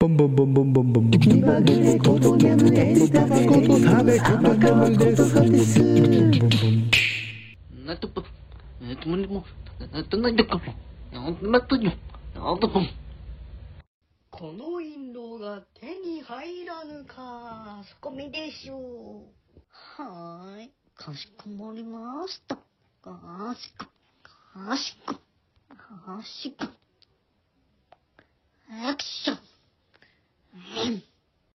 ボンボンボンボンボンボンボン。気まぐれこと眠れスタバこと食べことかわことです。なとぽ、えっと、もも、なとないとか、ななとよ、なとぽ。この印籠が手に入らぬか、そこみでしょう。はーい、かしこまりました。かしこ、かしこ、かしこ。Hmm.